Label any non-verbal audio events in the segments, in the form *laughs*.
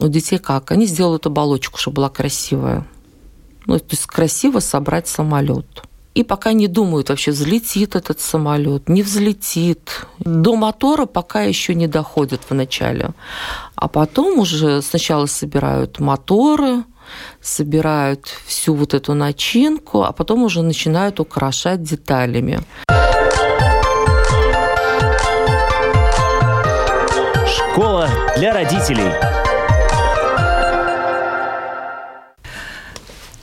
У детей как? Они сделают оболочку, чтобы была красивая. Ну, то есть красиво собрать самолет. И пока не думают вообще, взлетит этот самолет, не взлетит. До мотора пока еще не доходят вначале. А потом уже сначала собирают моторы, собирают всю вот эту начинку, а потом уже начинают украшать деталями. Школа для родителей.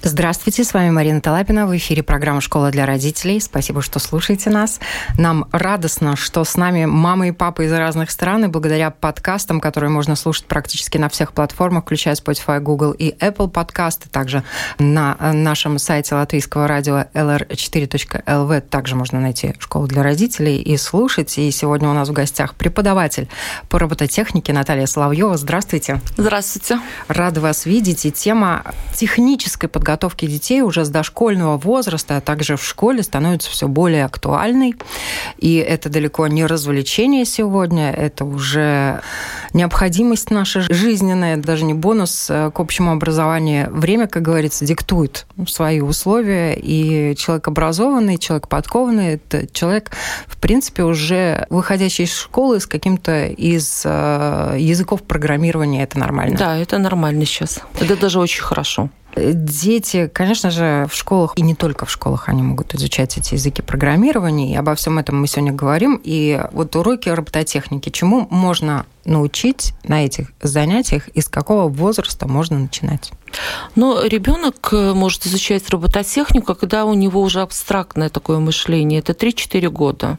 Здравствуйте, с вами Марина Талапина. В эфире программа «Школа для родителей». Спасибо, что слушаете нас. Нам радостно, что с нами мамы и папы из разных стран, и благодаря подкастам, которые можно слушать практически на всех платформах, включая Spotify, Google и Apple подкасты, также на нашем сайте латвийского радио lr4.lv также можно найти «Школу для родителей» и слушать. И сегодня у нас в гостях преподаватель по робототехнике Наталья Соловьева. Здравствуйте. Здравствуйте. Рада вас видеть. И тема технической подготовки подготовки детей уже с дошкольного возраста, а также в школе становится все более актуальной. И это далеко не развлечение сегодня, это уже необходимость наша жизненная, даже не бонус э, к общему образованию. Время, как говорится, диктует свои условия, и человек образованный, человек подкованный, это человек, в принципе, уже выходящий из школы с каким-то из э, языков программирования, это нормально. Да, это нормально сейчас. Это даже очень хорошо. Дети, конечно же, в школах, и не только в школах, они могут изучать эти языки программирования, и обо всем этом мы сегодня говорим. И вот уроки робототехники, чему можно научить на этих занятиях и с какого возраста можно начинать? Но ребенок э, может изучать робототехнику, когда у него уже абстрактное такое мышление. Это 3-4 года.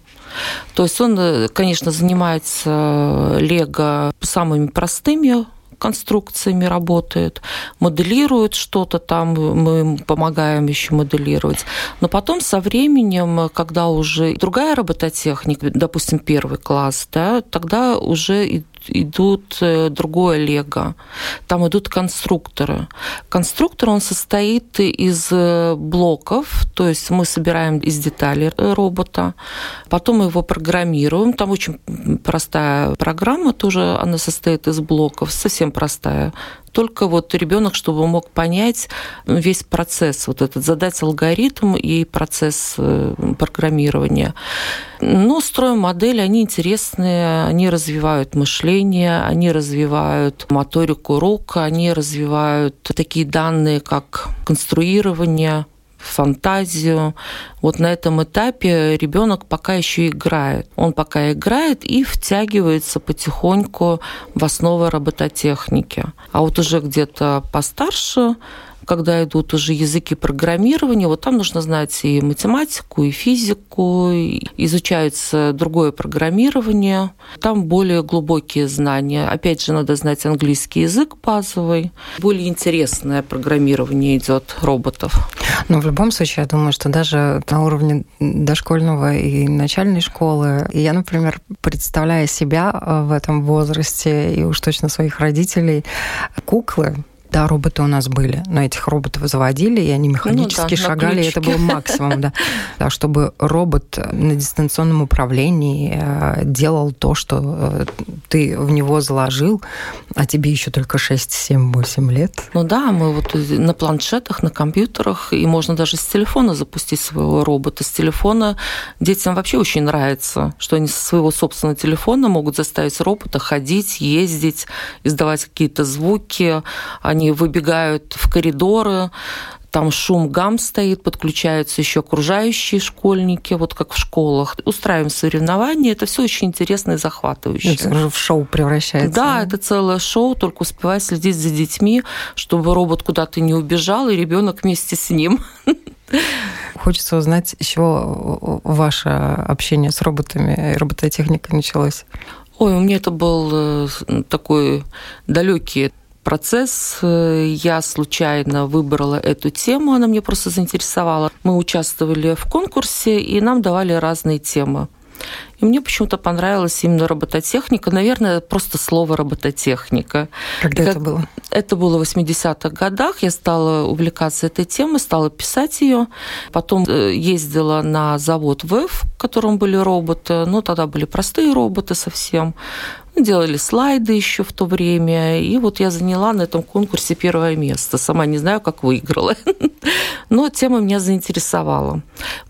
То есть он, э, конечно, занимается лего самыми простыми конструкциями работает, моделирует что-то там, мы помогаем еще моделировать. Но потом со временем, когда уже другая робототехника, допустим, первый класс, да, тогда уже идут э, другое лего. Там идут конструкторы. Конструктор, он состоит из э, блоков, то есть мы собираем из деталей робота, потом его программируем. Там очень простая программа тоже, она состоит из блоков, совсем простая только вот ребенок, чтобы мог понять весь процесс, вот этот, задать алгоритм и процесс э, программирования. Но строим модели, они интересные, они развивают мышление, они развивают моторику рук, они развивают такие данные, как конструирование, фантазию. Вот на этом этапе ребенок пока еще играет. Он пока играет и втягивается потихоньку в основы робототехники. А вот уже где-то постарше когда идут уже языки программирования, вот там нужно знать и математику, и физику, и изучается другое программирование, там более глубокие знания. Опять же, надо знать английский язык базовый. Более интересное программирование идет роботов. Но в любом случае, я думаю, что даже на уровне дошкольного и начальной школы, я, например, представляя себя в этом возрасте и уж точно своих родителей, куклы, да, роботы у нас были, но этих роботов заводили, и они механически ну, да, шагали, и это был максимум, да. да. Чтобы робот на дистанционном управлении э, делал то, что э, ты в него заложил, а тебе еще только 6, 7, 8 лет. Ну да, мы вот на планшетах, на компьютерах, и можно даже с телефона запустить своего робота. С телефона детям вообще очень нравится, что они со своего собственного телефона могут заставить робота ходить, ездить, издавать какие-то звуки. Они они выбегают в коридоры, там шум, гам стоит, подключаются еще окружающие школьники, вот как в школах. Устраиваем соревнования, это все очень интересно и захватывающе. Это уже в шоу превращается. Да, это целое шоу, только успевай следить за детьми, чтобы робот куда-то не убежал, и ребенок вместе с ним. *laughs* Хочется узнать, с чего ваше общение с роботами и робототехникой началось. Ой, у меня это был э, такой далекий процесс. Я случайно выбрала эту тему, она мне просто заинтересовала. Мы участвовали в конкурсе, и нам давали разные темы. И мне почему-то понравилась именно робототехника. Наверное, просто слово робототехника. Когда как... это было? Это было в 80-х годах. Я стала увлекаться этой темой, стала писать ее. Потом э, ездила на завод ВЭФ, в котором были роботы. Ну, тогда были простые роботы совсем. Делали слайды еще в то время. И вот я заняла на этом конкурсе первое место. Сама не знаю, как выиграла. *laughs* Но тема меня заинтересовала.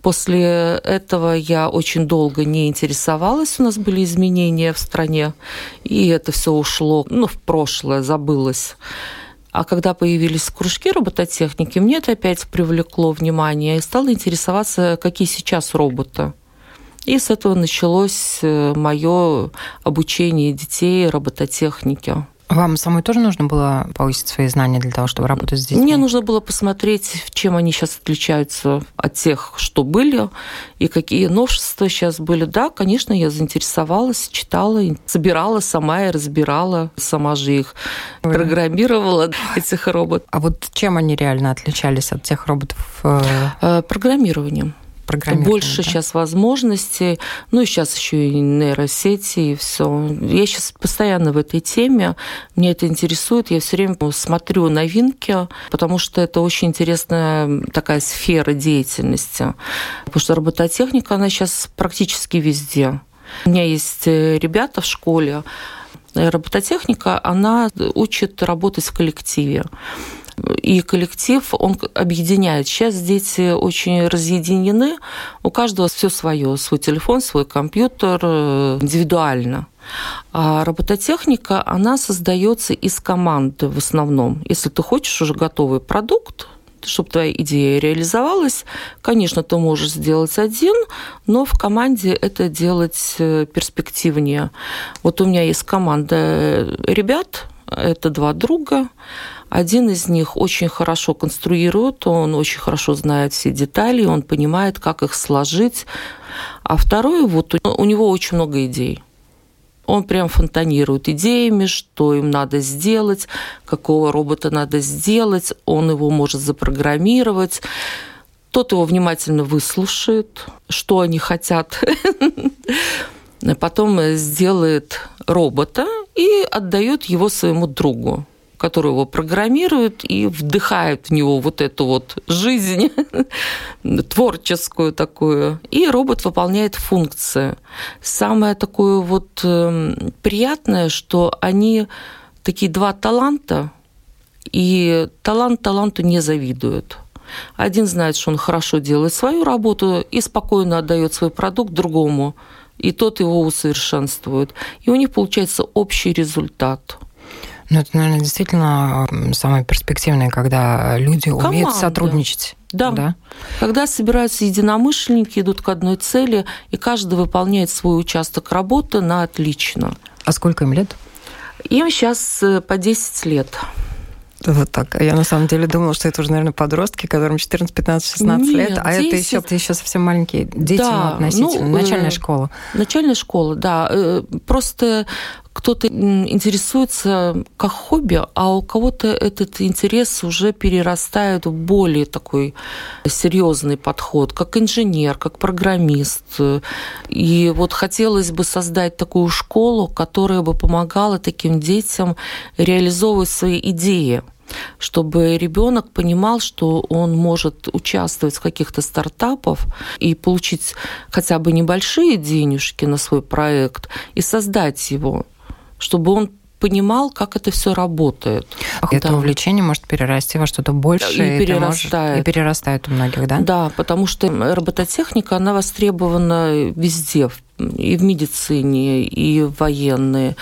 После этого я очень долго не интересовалась. У нас были изменения в стране. И это все ушло ну, в прошлое, забылось. А когда появились кружки робототехники, мне это опять привлекло внимание и стало интересоваться, какие сейчас роботы. И с этого началось э, мое обучение детей робототехнике. Вам самой тоже нужно было повысить свои знания для того, чтобы работать с детьми? Мне нужно было посмотреть, чем они сейчас отличаются от тех, что были, и какие новшества сейчас были. Да, конечно, я заинтересовалась, читала, собирала сама и разбирала, сама же их Ой. программировала, *laughs* этих роботов. А вот чем они реально отличались от тех роботов? Э? Э, программированием больше да? сейчас возможностей. Ну и сейчас еще и нейросети, и все. Я сейчас постоянно в этой теме. Мне это интересует. Я все время смотрю новинки, потому что это очень интересная такая сфера деятельности. Потому что робототехника, она сейчас практически везде. У меня есть э, ребята в школе, робототехника, она учит работать в коллективе и коллектив, он объединяет. Сейчас дети очень разъединены, у каждого все свое, свой телефон, свой компьютер э, индивидуально. А робототехника, она создается из команды в основном. Если ты хочешь уже готовый продукт, чтобы твоя идея реализовалась, конечно, ты можешь сделать один, но в команде это делать э, перспективнее. Вот у меня есть команда ребят, это два друга, один из них очень хорошо конструирует, он очень хорошо знает все детали, он понимает, как их сложить. А второй, вот у него очень много идей. Он прям фонтанирует идеями, что им надо сделать, какого робота надо сделать, он его может запрограммировать. Тот его внимательно выслушает, что они хотят. *laughs* Потом сделает робота и отдает его своему другу который его программирует и вдыхает в него вот эту вот жизнь *laughs* творческую такую. И робот выполняет функции. Самое такое вот эм, приятное, что они такие два таланта, и талант таланту не завидует. Один знает, что он хорошо делает свою работу и спокойно отдает свой продукт другому, и тот его усовершенствует. И у них получается общий результат. Ну, это, наверное, действительно самое перспективное, когда люди Команда. умеют сотрудничать. Да. да. Когда собираются единомышленники, идут к одной цели, и каждый выполняет свой участок работы на отлично. А сколько им лет? Им сейчас э, по 10 лет. Вот так. Я на самом деле думала, что это уже, наверное, подростки, которым 14, 15, 16 Нет, лет, а 10... это еще, это еще совсем маленькие дети да, относительно. Ну, начальная э, школа. Начальная школа, да. Э, просто кто-то интересуется как хобби, а у кого-то этот интерес уже перерастает в более такой серьезный подход, как инженер, как программист. И вот хотелось бы создать такую школу, которая бы помогала таким детям реализовывать свои идеи чтобы ребенок понимал, что он может участвовать в каких-то стартапах и получить хотя бы небольшие денежки на свой проект и создать его чтобы он понимал, как это все работает. Это да. увлечение может перерасти во что-то большее. И перерастает. Может, и перерастает у многих, да? Да, потому что робототехника, она востребована везде, и в медицине, и в военные,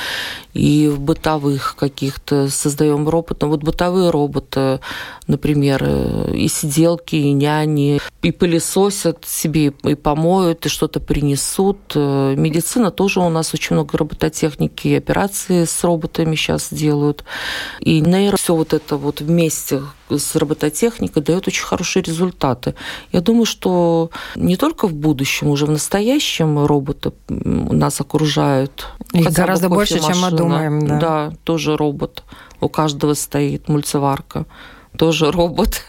и в бытовых каких-то создаем роботов. Вот бытовые роботы, например, э, и сиделки, и няни, и пылесосят себе, и помоют, и что-то принесут. Э, медицина тоже у нас очень много робототехники, и операции с роботами сейчас делают. И нейро, все вот это вот вместе с робототехникой дает очень хорошие результаты. Я думаю, что не только в будущем, уже в настоящем роботы нас окружают. Их гораздо больше, чем мы думаем. Да. да, тоже робот. У каждого стоит мультиварка, тоже робот.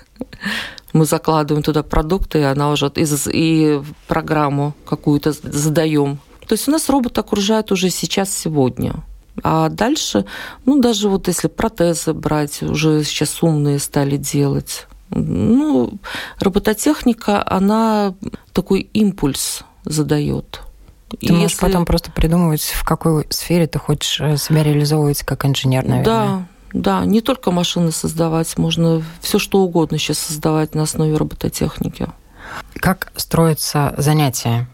Мы закладываем туда продукты, и она уже из, и программу какую-то задаем. То есть у нас робот окружает уже сейчас, сегодня. А дальше, ну, даже вот если протезы брать, уже сейчас умные стали делать. Ну, робототехника, она такой импульс задает. Ты и можешь если... потом просто придумывать, в какой сфере ты хочешь э, себя реализовывать как инженер, наверное. Да, да, не только машины создавать, можно все что угодно сейчас создавать на основе робототехники. Как строятся занятия?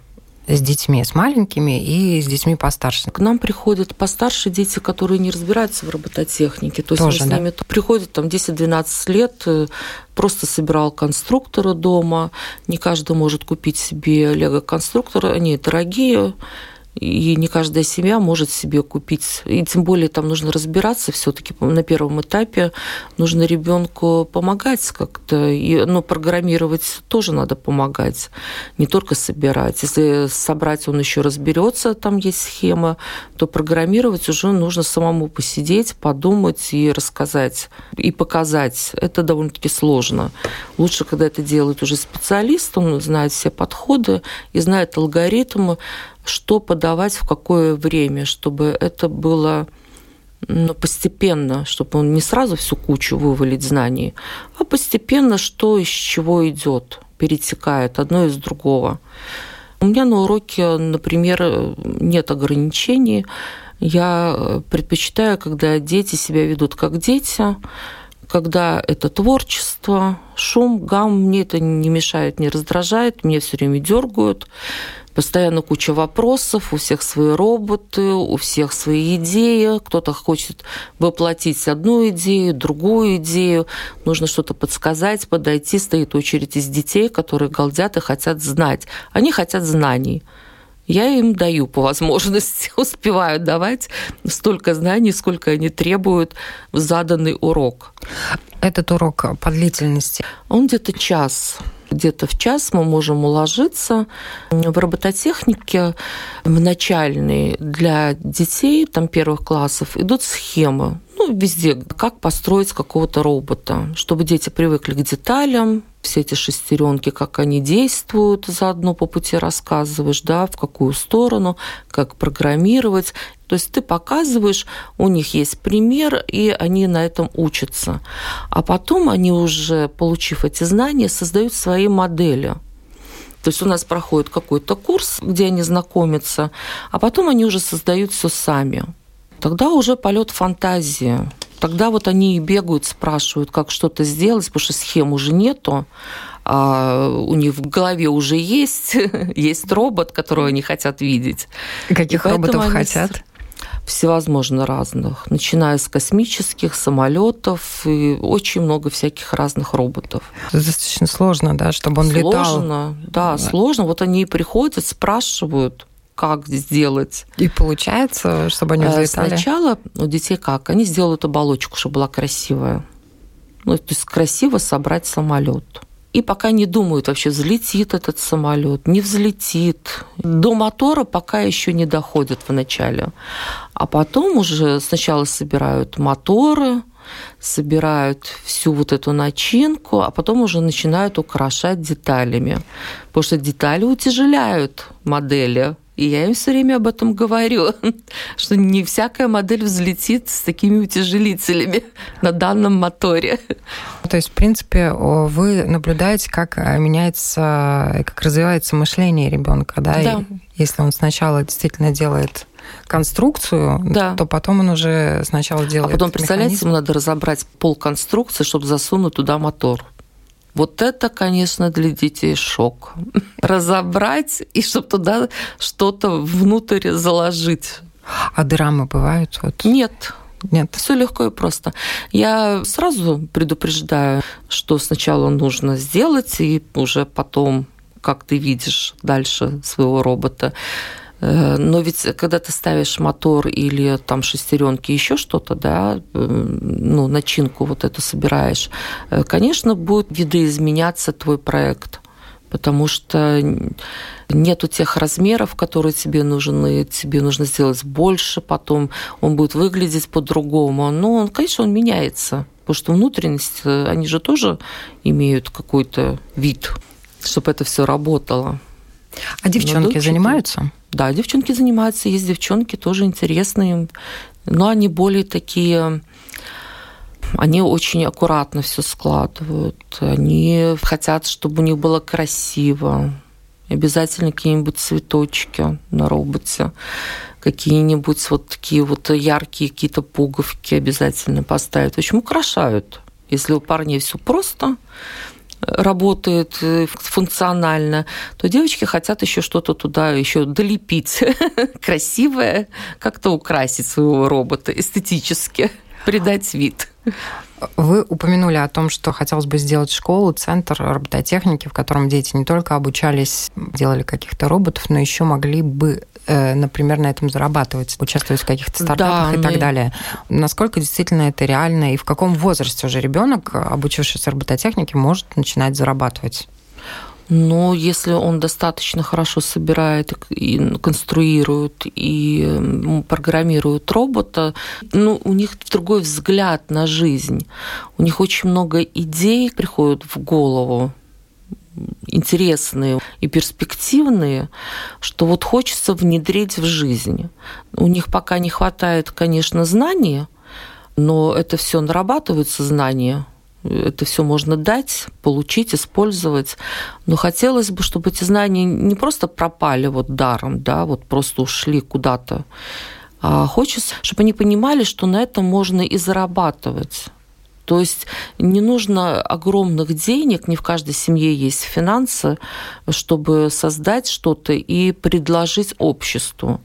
С детьми, с маленькими и с детьми постарше. К нам приходят постарше дети, которые не разбираются в робототехнике. То есть Тоже, мы с ними да? приходят там 10-12 лет, э, просто собирал конструкторы дома. Не каждый может купить себе лего-конструкторы, они дорогие и не каждая семья может себе купить. И тем более там нужно разбираться все-таки на первом этапе. Нужно ребенку помогать как-то. И, ну, программировать тоже надо помогать, не только собирать. Если собрать он еще разберется, там есть схема, то программировать уже нужно самому посидеть, подумать и рассказать, и показать. Это довольно-таки сложно. Лучше, когда это делает уже специалист, он знает все подходы и знает алгоритмы, что подавать в какое время, чтобы это было ну, постепенно, чтобы он не сразу всю кучу вывалить знаний, а постепенно, что из чего идет, перетекает одно из другого. У меня на уроке, например, нет ограничений. Я предпочитаю, когда дети себя ведут как дети, когда это творчество, шум, гам, мне это не мешает, не раздражает, меня все время дергают постоянно куча вопросов, у всех свои роботы, у всех свои идеи, кто-то хочет воплотить одну идею, другую идею, нужно что-то подсказать, подойти, стоит очередь из детей, которые галдят и хотят знать. Они хотят знаний. Я им даю по возможности, *laughs* успеваю давать столько знаний, сколько они требуют в заданный урок. Этот урок по длительности? Он где-то час где-то в час мы можем уложиться. В робототехнике в начальной для детей там, первых классов идут схемы. Ну, везде, как построить какого-то робота, чтобы дети привыкли к деталям, все эти шестеренки, как они действуют, заодно по пути рассказываешь, да, в какую сторону, как программировать. То есть ты показываешь, у них есть пример, и они на этом учатся. А потом они уже, получив эти знания, создают свои модели. То есть у нас проходит какой-то курс, где они знакомятся, а потом они уже создают все сами. Тогда уже полет фантазии. Тогда вот они и бегают, спрашивают, как что-то сделать, потому что схем уже нету. А у них в голове уже есть, *laughs* есть робот, которого они хотят видеть. Каких роботов хотят? всевозможно разных, начиная с космических самолетов и очень много всяких разных роботов. Это достаточно сложно, да, чтобы он сложно, летал. Сложно, да, сложно. Вот они приходят, спрашивают, как сделать. И получается, чтобы они э, взлетали? Сначала у детей как? Они сделают оболочку, чтобы была красивая. Ну, то есть красиво собрать самолет. И пока не думают вообще, взлетит этот самолет, не взлетит. До мотора пока еще не доходят вначале. А потом уже сначала собирают моторы, собирают всю вот эту начинку, а потом уже начинают украшать деталями. Потому что детали утяжеляют модели. И я им все время об этом говорю, *laughs* что не всякая модель взлетит с такими утяжелителями на данном моторе. То есть, в принципе, вы наблюдаете, как э, меняется, как развивается мышление ребенка, да? Да. И если он сначала действительно делает конструкцию, да. то потом он уже сначала делает. А потом, представляете, ему надо разобрать пол конструкции, чтобы засунуть туда мотор. Вот это, конечно, для детей шок. *laughs* Разобрать и чтобы туда что-то внутрь заложить. А драмы бывают? Вот? Нет. Нет. Все легко и просто. Я сразу предупреждаю, что сначала нужно сделать, и уже потом, как ты видишь дальше своего робота, но ведь когда ты ставишь мотор или там шестеренки, еще что-то, да, э, ну, начинку вот эту собираешь, э, конечно, будет видоизменяться твой проект потому что нету тех размеров, которые тебе нужны, тебе нужно сделать больше, потом он будет выглядеть по-другому. Но, он, конечно, он меняется, потому что внутренности, они же тоже имеют какой-то вид, чтобы это все работало. А девчонки занимаются? Да, девчонки занимаются, есть девчонки тоже интересные, но они более такие они очень аккуратно все складывают. Они хотят, чтобы у них было красиво. Обязательно какие-нибудь цветочки на роботе, какие-нибудь вот такие вот яркие какие-то пуговки обязательно поставить. В общем, украшают. Если у парней все просто, работает э, функционально, то девочки хотят еще что-то туда еще долепить. *laughs* Красивое, как-то украсить своего робота эстетически, придать вид. Вы упомянули о том, что хотелось бы сделать школу, центр робототехники, в котором дети не только обучались, делали каких-то роботов, но еще могли бы э, например, на этом зарабатывать, участвовать в каких-то стартапах да, и мы... так далее. Насколько действительно это реально и в каком возрасте уже ребенок, обучившийся робототехнике, может начинать зарабатывать? Но если он достаточно хорошо собирает и конструирует и программирует робота, ну, у них другой взгляд на жизнь. У них очень много идей приходят в голову интересные и перспективные, что вот хочется внедрить в жизнь. У них пока не хватает, конечно, знаний, но это все нарабатываются знания, это все можно дать, получить, использовать. Но хотелось бы, чтобы эти знания не просто пропали вот даром, да, вот просто ушли куда-то. А хочется, чтобы они понимали, что на этом можно и зарабатывать. То есть не нужно огромных денег, не в каждой семье есть финансы, чтобы создать что-то и предложить обществу.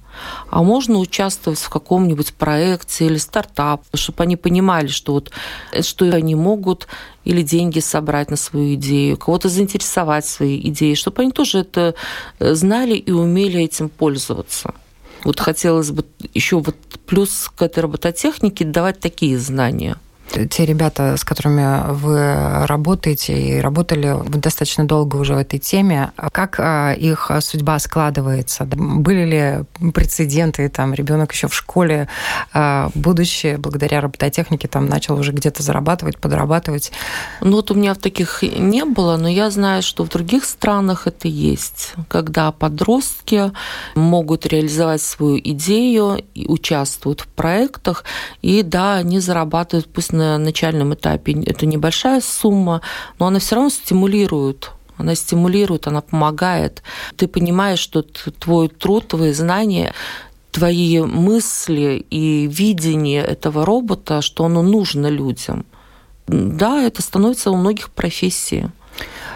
А можно участвовать в каком-нибудь проекте или стартап, чтобы они понимали, что, вот, что они могут или деньги собрать на свою идею, кого-то заинтересовать своей идеей, чтобы они тоже это э, знали и умели этим пользоваться. Вот хотелось бы еще вот плюс к этой робототехнике давать такие знания – те ребята, с которыми вы работаете и работали достаточно долго уже в этой теме, как а, их судьба складывается? Были ли прецеденты, там, ребенок еще в школе, а, будучи благодаря робототехнике, там, начал уже где-то зарабатывать, подрабатывать? Ну, вот у меня в таких не было, но я знаю, что в других странах это есть, когда подростки могут реализовать свою идею, и участвуют в проектах, и да, они зарабатывают, пусть на начальном этапе это небольшая сумма, но она все равно стимулирует она стимулирует, она помогает. Ты понимаешь, что твой труд, твои знания твои мысли и видение этого робота, что оно нужно людям. Да, это становится у многих профессий.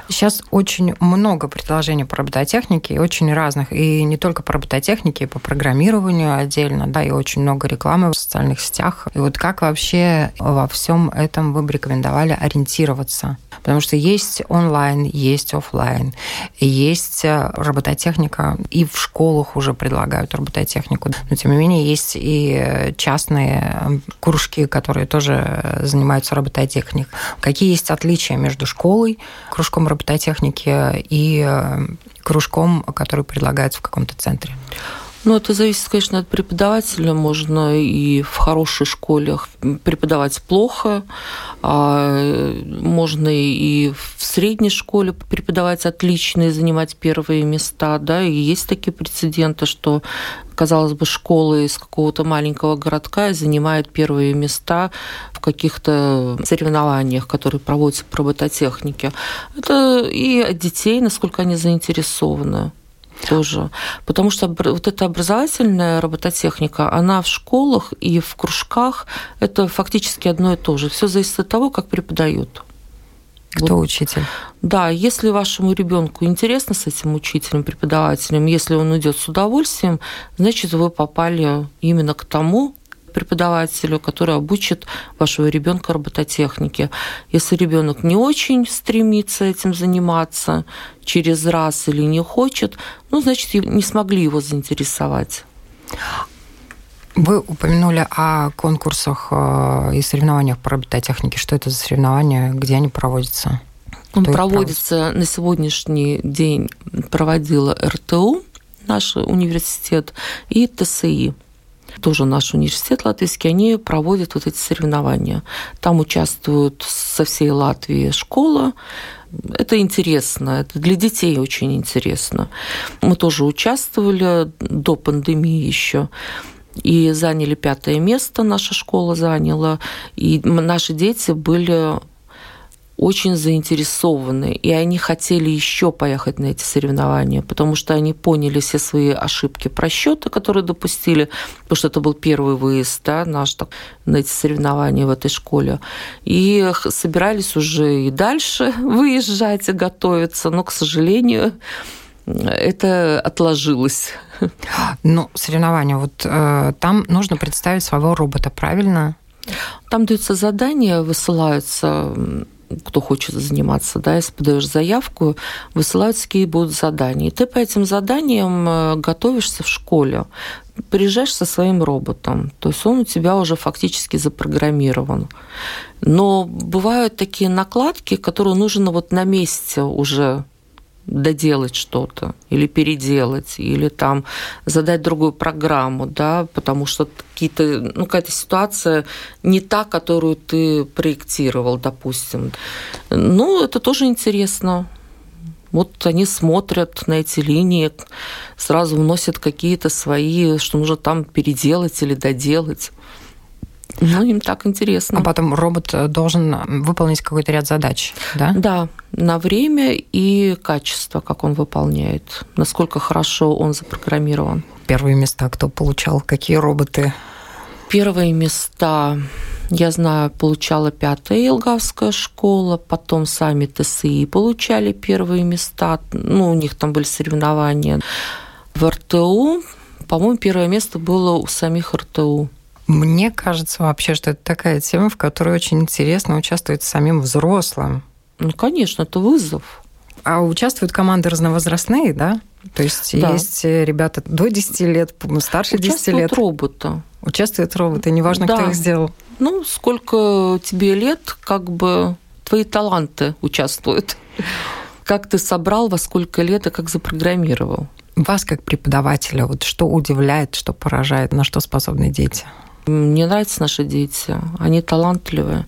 Сейчас очень много предложений по робототехнике, очень разных, и не только по робототехнике, и по программированию отдельно, да, и очень много рекламы в социальных сетях. И вот как вообще во всем этом вы бы рекомендовали ориентироваться? Потому что есть онлайн, есть офлайн, есть э, робототехника, и в школах уже предлагают робототехнику, но тем не менее есть и частные кружки, которые тоже занимаются робототехникой. Какие есть отличия между школой, кружком робототехники и э, кружком, который предлагается в каком-то центре? Ну, это зависит, конечно, от преподавателя. Можно и в хороших школах преподавать плохо, а можно и в средней школе преподавать отлично и занимать первые места. Да? И есть такие прецеденты, что казалось бы, школы из какого-то маленького городка занимают первые места в каких-то соревнованиях, которые проводятся по робототехнике. Это и от детей, насколько они заинтересованы тоже. Потому что вот эта образовательная робототехника, она в школах и в кружках это фактически одно и то же. Все зависит от того, как преподают. Кто вот. учитель? Да, если вашему ребенку интересно с этим учителем, преподавателем, если он идет с удовольствием, значит, вы попали именно к тому, преподавателю, который обучит вашего ребенка робототехнике. Если ребенок не очень стремится этим заниматься через раз или не хочет, ну, значит, не смогли его заинтересовать. Вы упомянули о конкурсах э, и соревнованиях по робототехнике. Что это за соревнования, где они проводятся? Он проводится на сегодняшний день проводила РТУ, наш университет, и ТСИ тоже наш университет латвийский, они проводят вот эти соревнования. Там участвуют со всей Латвии школа. Это интересно, это для детей очень интересно. Мы тоже участвовали до пандемии еще и заняли пятое место, наша школа заняла, и наши дети были очень заинтересованы, и они хотели еще поехать на эти соревнования, потому что они поняли все свои ошибки, просчеты, которые допустили, потому что это был первый выезд да, наш так, на эти соревнования в этой школе, и собирались уже и дальше *laughs* выезжать и готовиться, но, к сожалению, это отложилось. Ну, соревнования, вот э, там нужно представить своего робота, правильно? Там даются задания, высылаются кто хочет заниматься, да, если подаешь заявку, высылаются какие будут задания. И ты по этим заданиям э, готовишься в школе, приезжаешь со своим роботом, то есть он у тебя уже фактически запрограммирован. Но бывают такие накладки, которые нужно вот на месте уже доделать что-то или переделать, или там задать другую программу, да, потому что какие-то, ну, какая-то ситуация не та, которую ты проектировал, допустим. Ну, это тоже интересно. Вот они смотрят на эти линии, сразу вносят какие-то свои, что нужно там переделать или доделать. Ну, им так интересно. А потом робот э, должен выполнить какой-то ряд задач, да? Да, на время и качество, как он выполняет, насколько хорошо он запрограммирован. Первые места кто получал? Какие роботы? Первые места, я знаю, получала пятая Елгавская школа, потом сами ТСИ получали первые места, ну, у них там были соревнования. В РТУ, по-моему, первое место было у самих РТУ. Мне кажется вообще, что это такая тема, в которой очень интересно участвовать самим взрослым. Ну, конечно, это вызов. А участвуют команды разновозрастные, да? То есть да. есть ребята до 10 лет, старше 10 лет. Участвуют роботы. Участвуют роботы, неважно, да. кто их сделал. Ну, сколько тебе лет, как бы твои таланты участвуют. Как ты собрал, во сколько лет и как запрограммировал. Вас, как преподавателя, вот что удивляет, что поражает, на что способны дети? Мне нравятся наши дети. Они талантливые.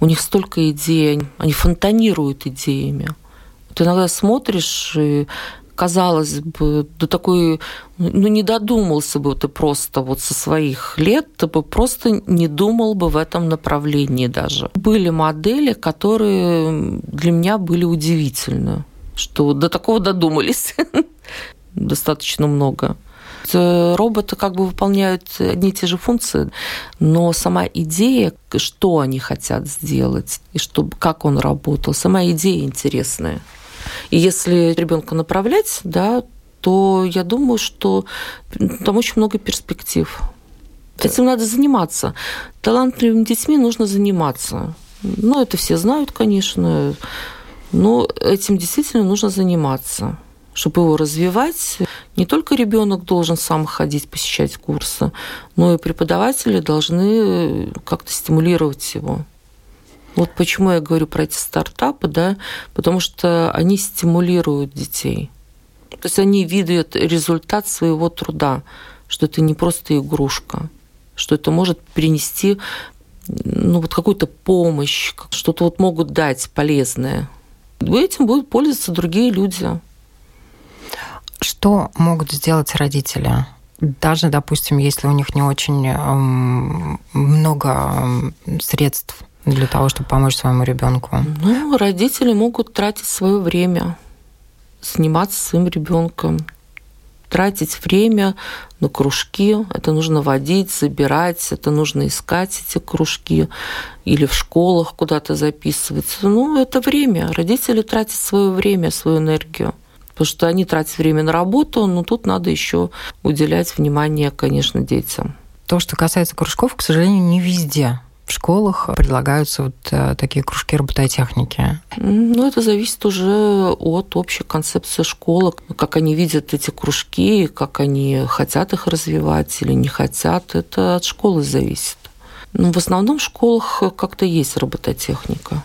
У них столько идей. Они фонтанируют идеями. Ты иногда смотришь, и казалось бы, до такой, ну, не додумался бы ты просто вот со своих лет, ты бы просто не думал бы в этом направлении даже. Были модели, которые для меня были удивительны, что до такого додумались *laughs* достаточно много. Э, роботы как бы выполняют одни и те же функции, но сама идея, что они хотят сделать и что, как он работал, сама идея интересная. И если ребенка направлять, да, то я думаю, что там очень много перспектив. Этим надо заниматься. Талантливыми детьми нужно заниматься. Ну, это все знают, конечно, но этим действительно нужно заниматься чтобы его развивать, не только ребенок должен сам ходить, посещать курсы, но и преподаватели должны как-то стимулировать его. Вот почему я говорю про эти стартапы, да, потому что они стимулируют детей. То есть они видят результат своего труда, что это не просто игрушка, что это может принести ну, вот какую-то помощь, что-то вот могут дать полезное. Этим будут пользоваться другие люди. Что могут сделать родители? Даже, допустим, если у них не очень эм, много средств для того, чтобы помочь своему ребенку? Ну, родители могут тратить свое время, заниматься своим ребенком, тратить время на кружки. Это нужно водить, забирать, это нужно искать эти кружки или в школах куда-то записываться. Ну, это время. Родители тратят свое время, свою энергию потому что они тратят время на работу, но тут надо еще уделять внимание, конечно, детям. То, что касается кружков, к сожалению, не везде в школах предлагаются вот э, такие кружки робототехники? Ну, это зависит уже от общей концепции школы, как они видят эти кружки, как они хотят их развивать или не хотят. Это от школы зависит. Но в основном в школах как-то есть робототехника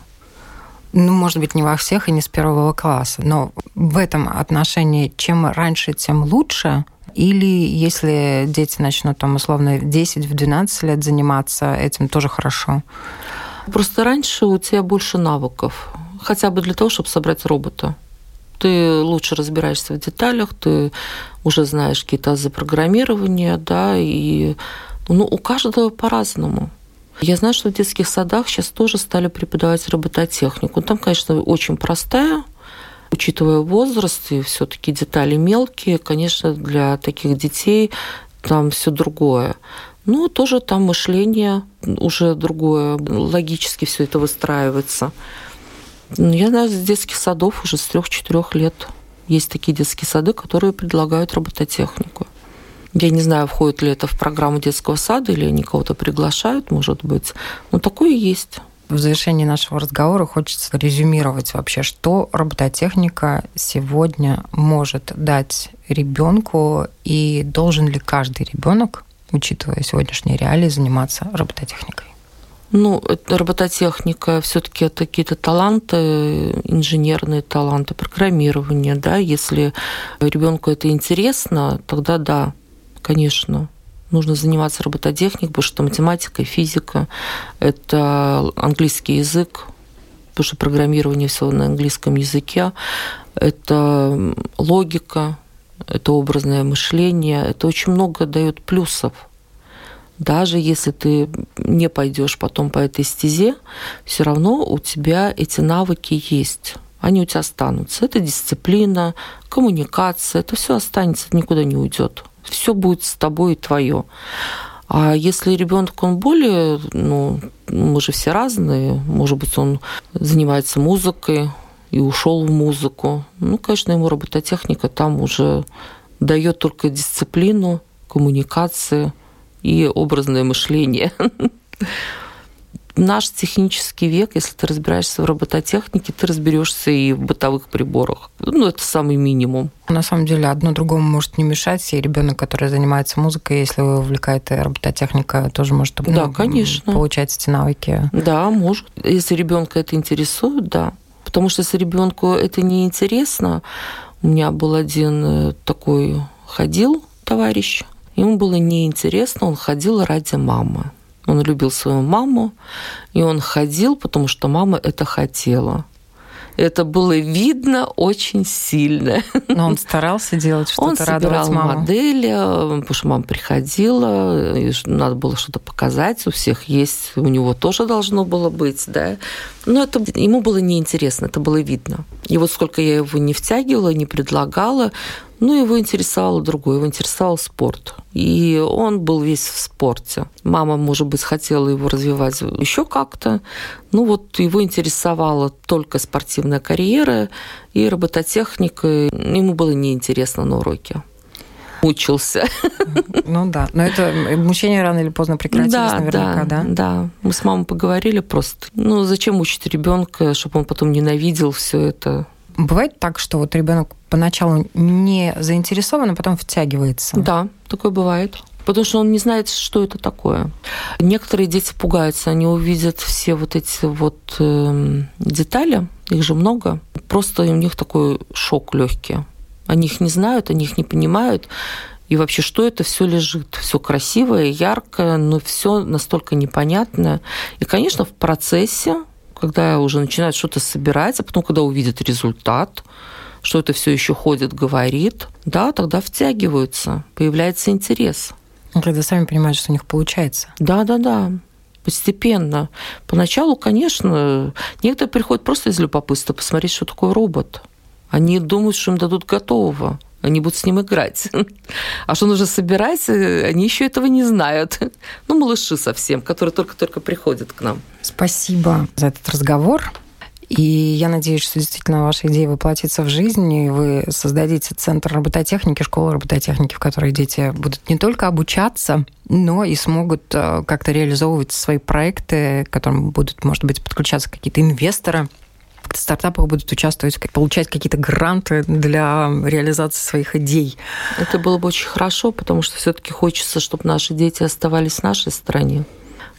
ну, может быть, не во всех и не с первого класса, но в этом отношении чем раньше, тем лучше. Или если дети начнут там условно 10-12 лет заниматься этим, тоже хорошо. Просто раньше у тебя больше навыков, хотя бы для того, чтобы собрать робота. Ты лучше разбираешься в деталях, ты уже знаешь какие-то запрограммирования, да, и ну, у каждого по-разному. Я знаю, что в детских садах сейчас тоже стали преподавать робототехнику. Там, конечно, очень простая, учитывая возраст и все-таки детали мелкие, конечно, для таких детей там все другое. Но тоже там мышление уже другое, логически все это выстраивается. Ну, я знаю, с детских садов уже с трех-четырех лет есть такие детские сады, которые предлагают робототехнику. Я не знаю, входит ли это в программу детского сада или они кого-то приглашают, может быть. Но такое есть. В завершении нашего разговора хочется резюмировать вообще, что робототехника сегодня может дать ребенку и должен ли каждый ребенок, учитывая сегодняшние реалии, заниматься робототехникой? Ну, робототехника все-таки это какие-то таланты, инженерные таланты, программирование, да. Если ребенку это интересно, тогда да, конечно, нужно заниматься робототехникой, потому что математика, физика, это английский язык, потому что программирование все на английском языке, это логика, это образное мышление, это очень много дает плюсов. Даже если ты не пойдешь потом по этой стезе, все равно у тебя эти навыки есть. Они у тебя останутся. Это дисциплина, коммуникация, это все останется, никуда не уйдет все будет с тобой и твое. А если ребенок, он более, ну, мы же все разные, может быть, он занимается музыкой и ушел в музыку, ну, конечно, ему робототехника там уже дает только дисциплину, коммуникации и образное мышление. *laughs* наш технический век, если ты разбираешься в робототехнике, ты разберешься и в бытовых приборах. Ну, это самый минимум. На самом деле, одно другому может не мешать, и ребенок, который занимается музыкой, если его увлекает робототехника, тоже может да, ну, конечно. получать эти навыки. Да, может. Если ребенка это интересует, да. Потому что если ребенку это не интересно, у меня был один э, такой ходил товарищ, ему было неинтересно, он ходил ради мамы. Он любил свою маму, и он ходил, потому что мама это хотела. Это было видно очень сильно. Но он старался делать что-то, радовать маму. Он модели, потому что мама приходила, и надо было что-то показать. У всех есть, у него тоже должно было быть, да. Но это ему было неинтересно, это было видно. И вот сколько я его не втягивала, не предлагала, ну, его интересовало другое, его интересовал спорт. И он был весь в спорте. Мама, может быть, хотела его развивать еще как-то. Ну, вот его интересовала только спортивная карьера и робототехника. Ему было неинтересно на уроке мучился. Ну да, но это мучение рано или поздно прекратилось да, наверняка, да? Да, да. Мы с мамой поговорили просто. Ну, зачем учить ребенка, чтобы он потом ненавидел все это? Бывает так, что вот ребенок поначалу не заинтересован, а потом втягивается. Да, такое бывает. Потому что он не знает, что это такое. Некоторые дети пугаются, они увидят все вот эти вот э, детали, их же много. Просто у них такой шок легкий. Они их не знают, они их не понимают. И вообще, что это все лежит? Все красивое, яркое, но все настолько непонятное. И, конечно, в процессе, когда уже начинают что-то собирать, а потом, когда увидят результат, что это все еще ходит, говорит, да, тогда втягиваются, появляется интерес. Ну, когда сами понимают, что у них получается. Да, да, да. Постепенно. Поначалу, конечно, некоторые приходят просто из любопытства посмотреть, что такое робот. Они думают, что им дадут готового. Они будут с ним играть. *laughs* А что нужно собирать, они еще этого не знают. *laughs* Ну, малыши совсем, которые только-только приходят к нам. Спасибо за этот разговор. И я надеюсь, что действительно ваша идея воплотится в жизнь, и вы создадите центр робототехники, школу робототехники, в которой дети будут не только обучаться, но и смогут э, как-то реализовывать свои проекты, к которым будут, может быть, подключаться какие-то инвесторы, в стартапах будут участвовать, получать какие-то гранты для реализации своих идей. Это было бы очень хорошо, потому что все-таки хочется, чтобы наши дети оставались в нашей стране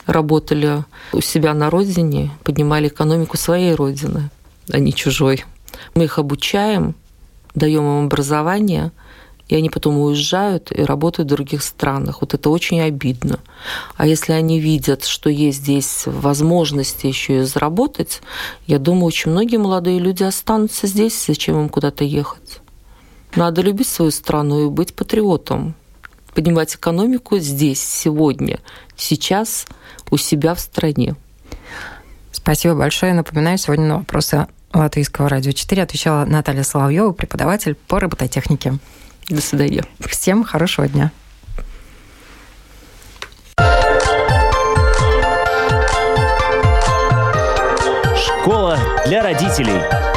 работали у себя на родине, поднимали экономику своей родины, а не чужой. Мы их обучаем, даем им образование, и они потом уезжают и работают в других странах. Вот это очень обидно. А если они видят, что есть здесь возможности еще и заработать, я думаю, очень многие молодые люди останутся здесь, зачем им куда-то ехать. Надо любить свою страну и быть патриотом поднимать экономику здесь, сегодня, сейчас, у себя в стране. Спасибо большое. Напоминаю, сегодня на вопросы Латвийского радио 4 отвечала Наталья Соловьева, преподаватель по робототехнике. До свидания. Всем хорошего дня. Школа для родителей.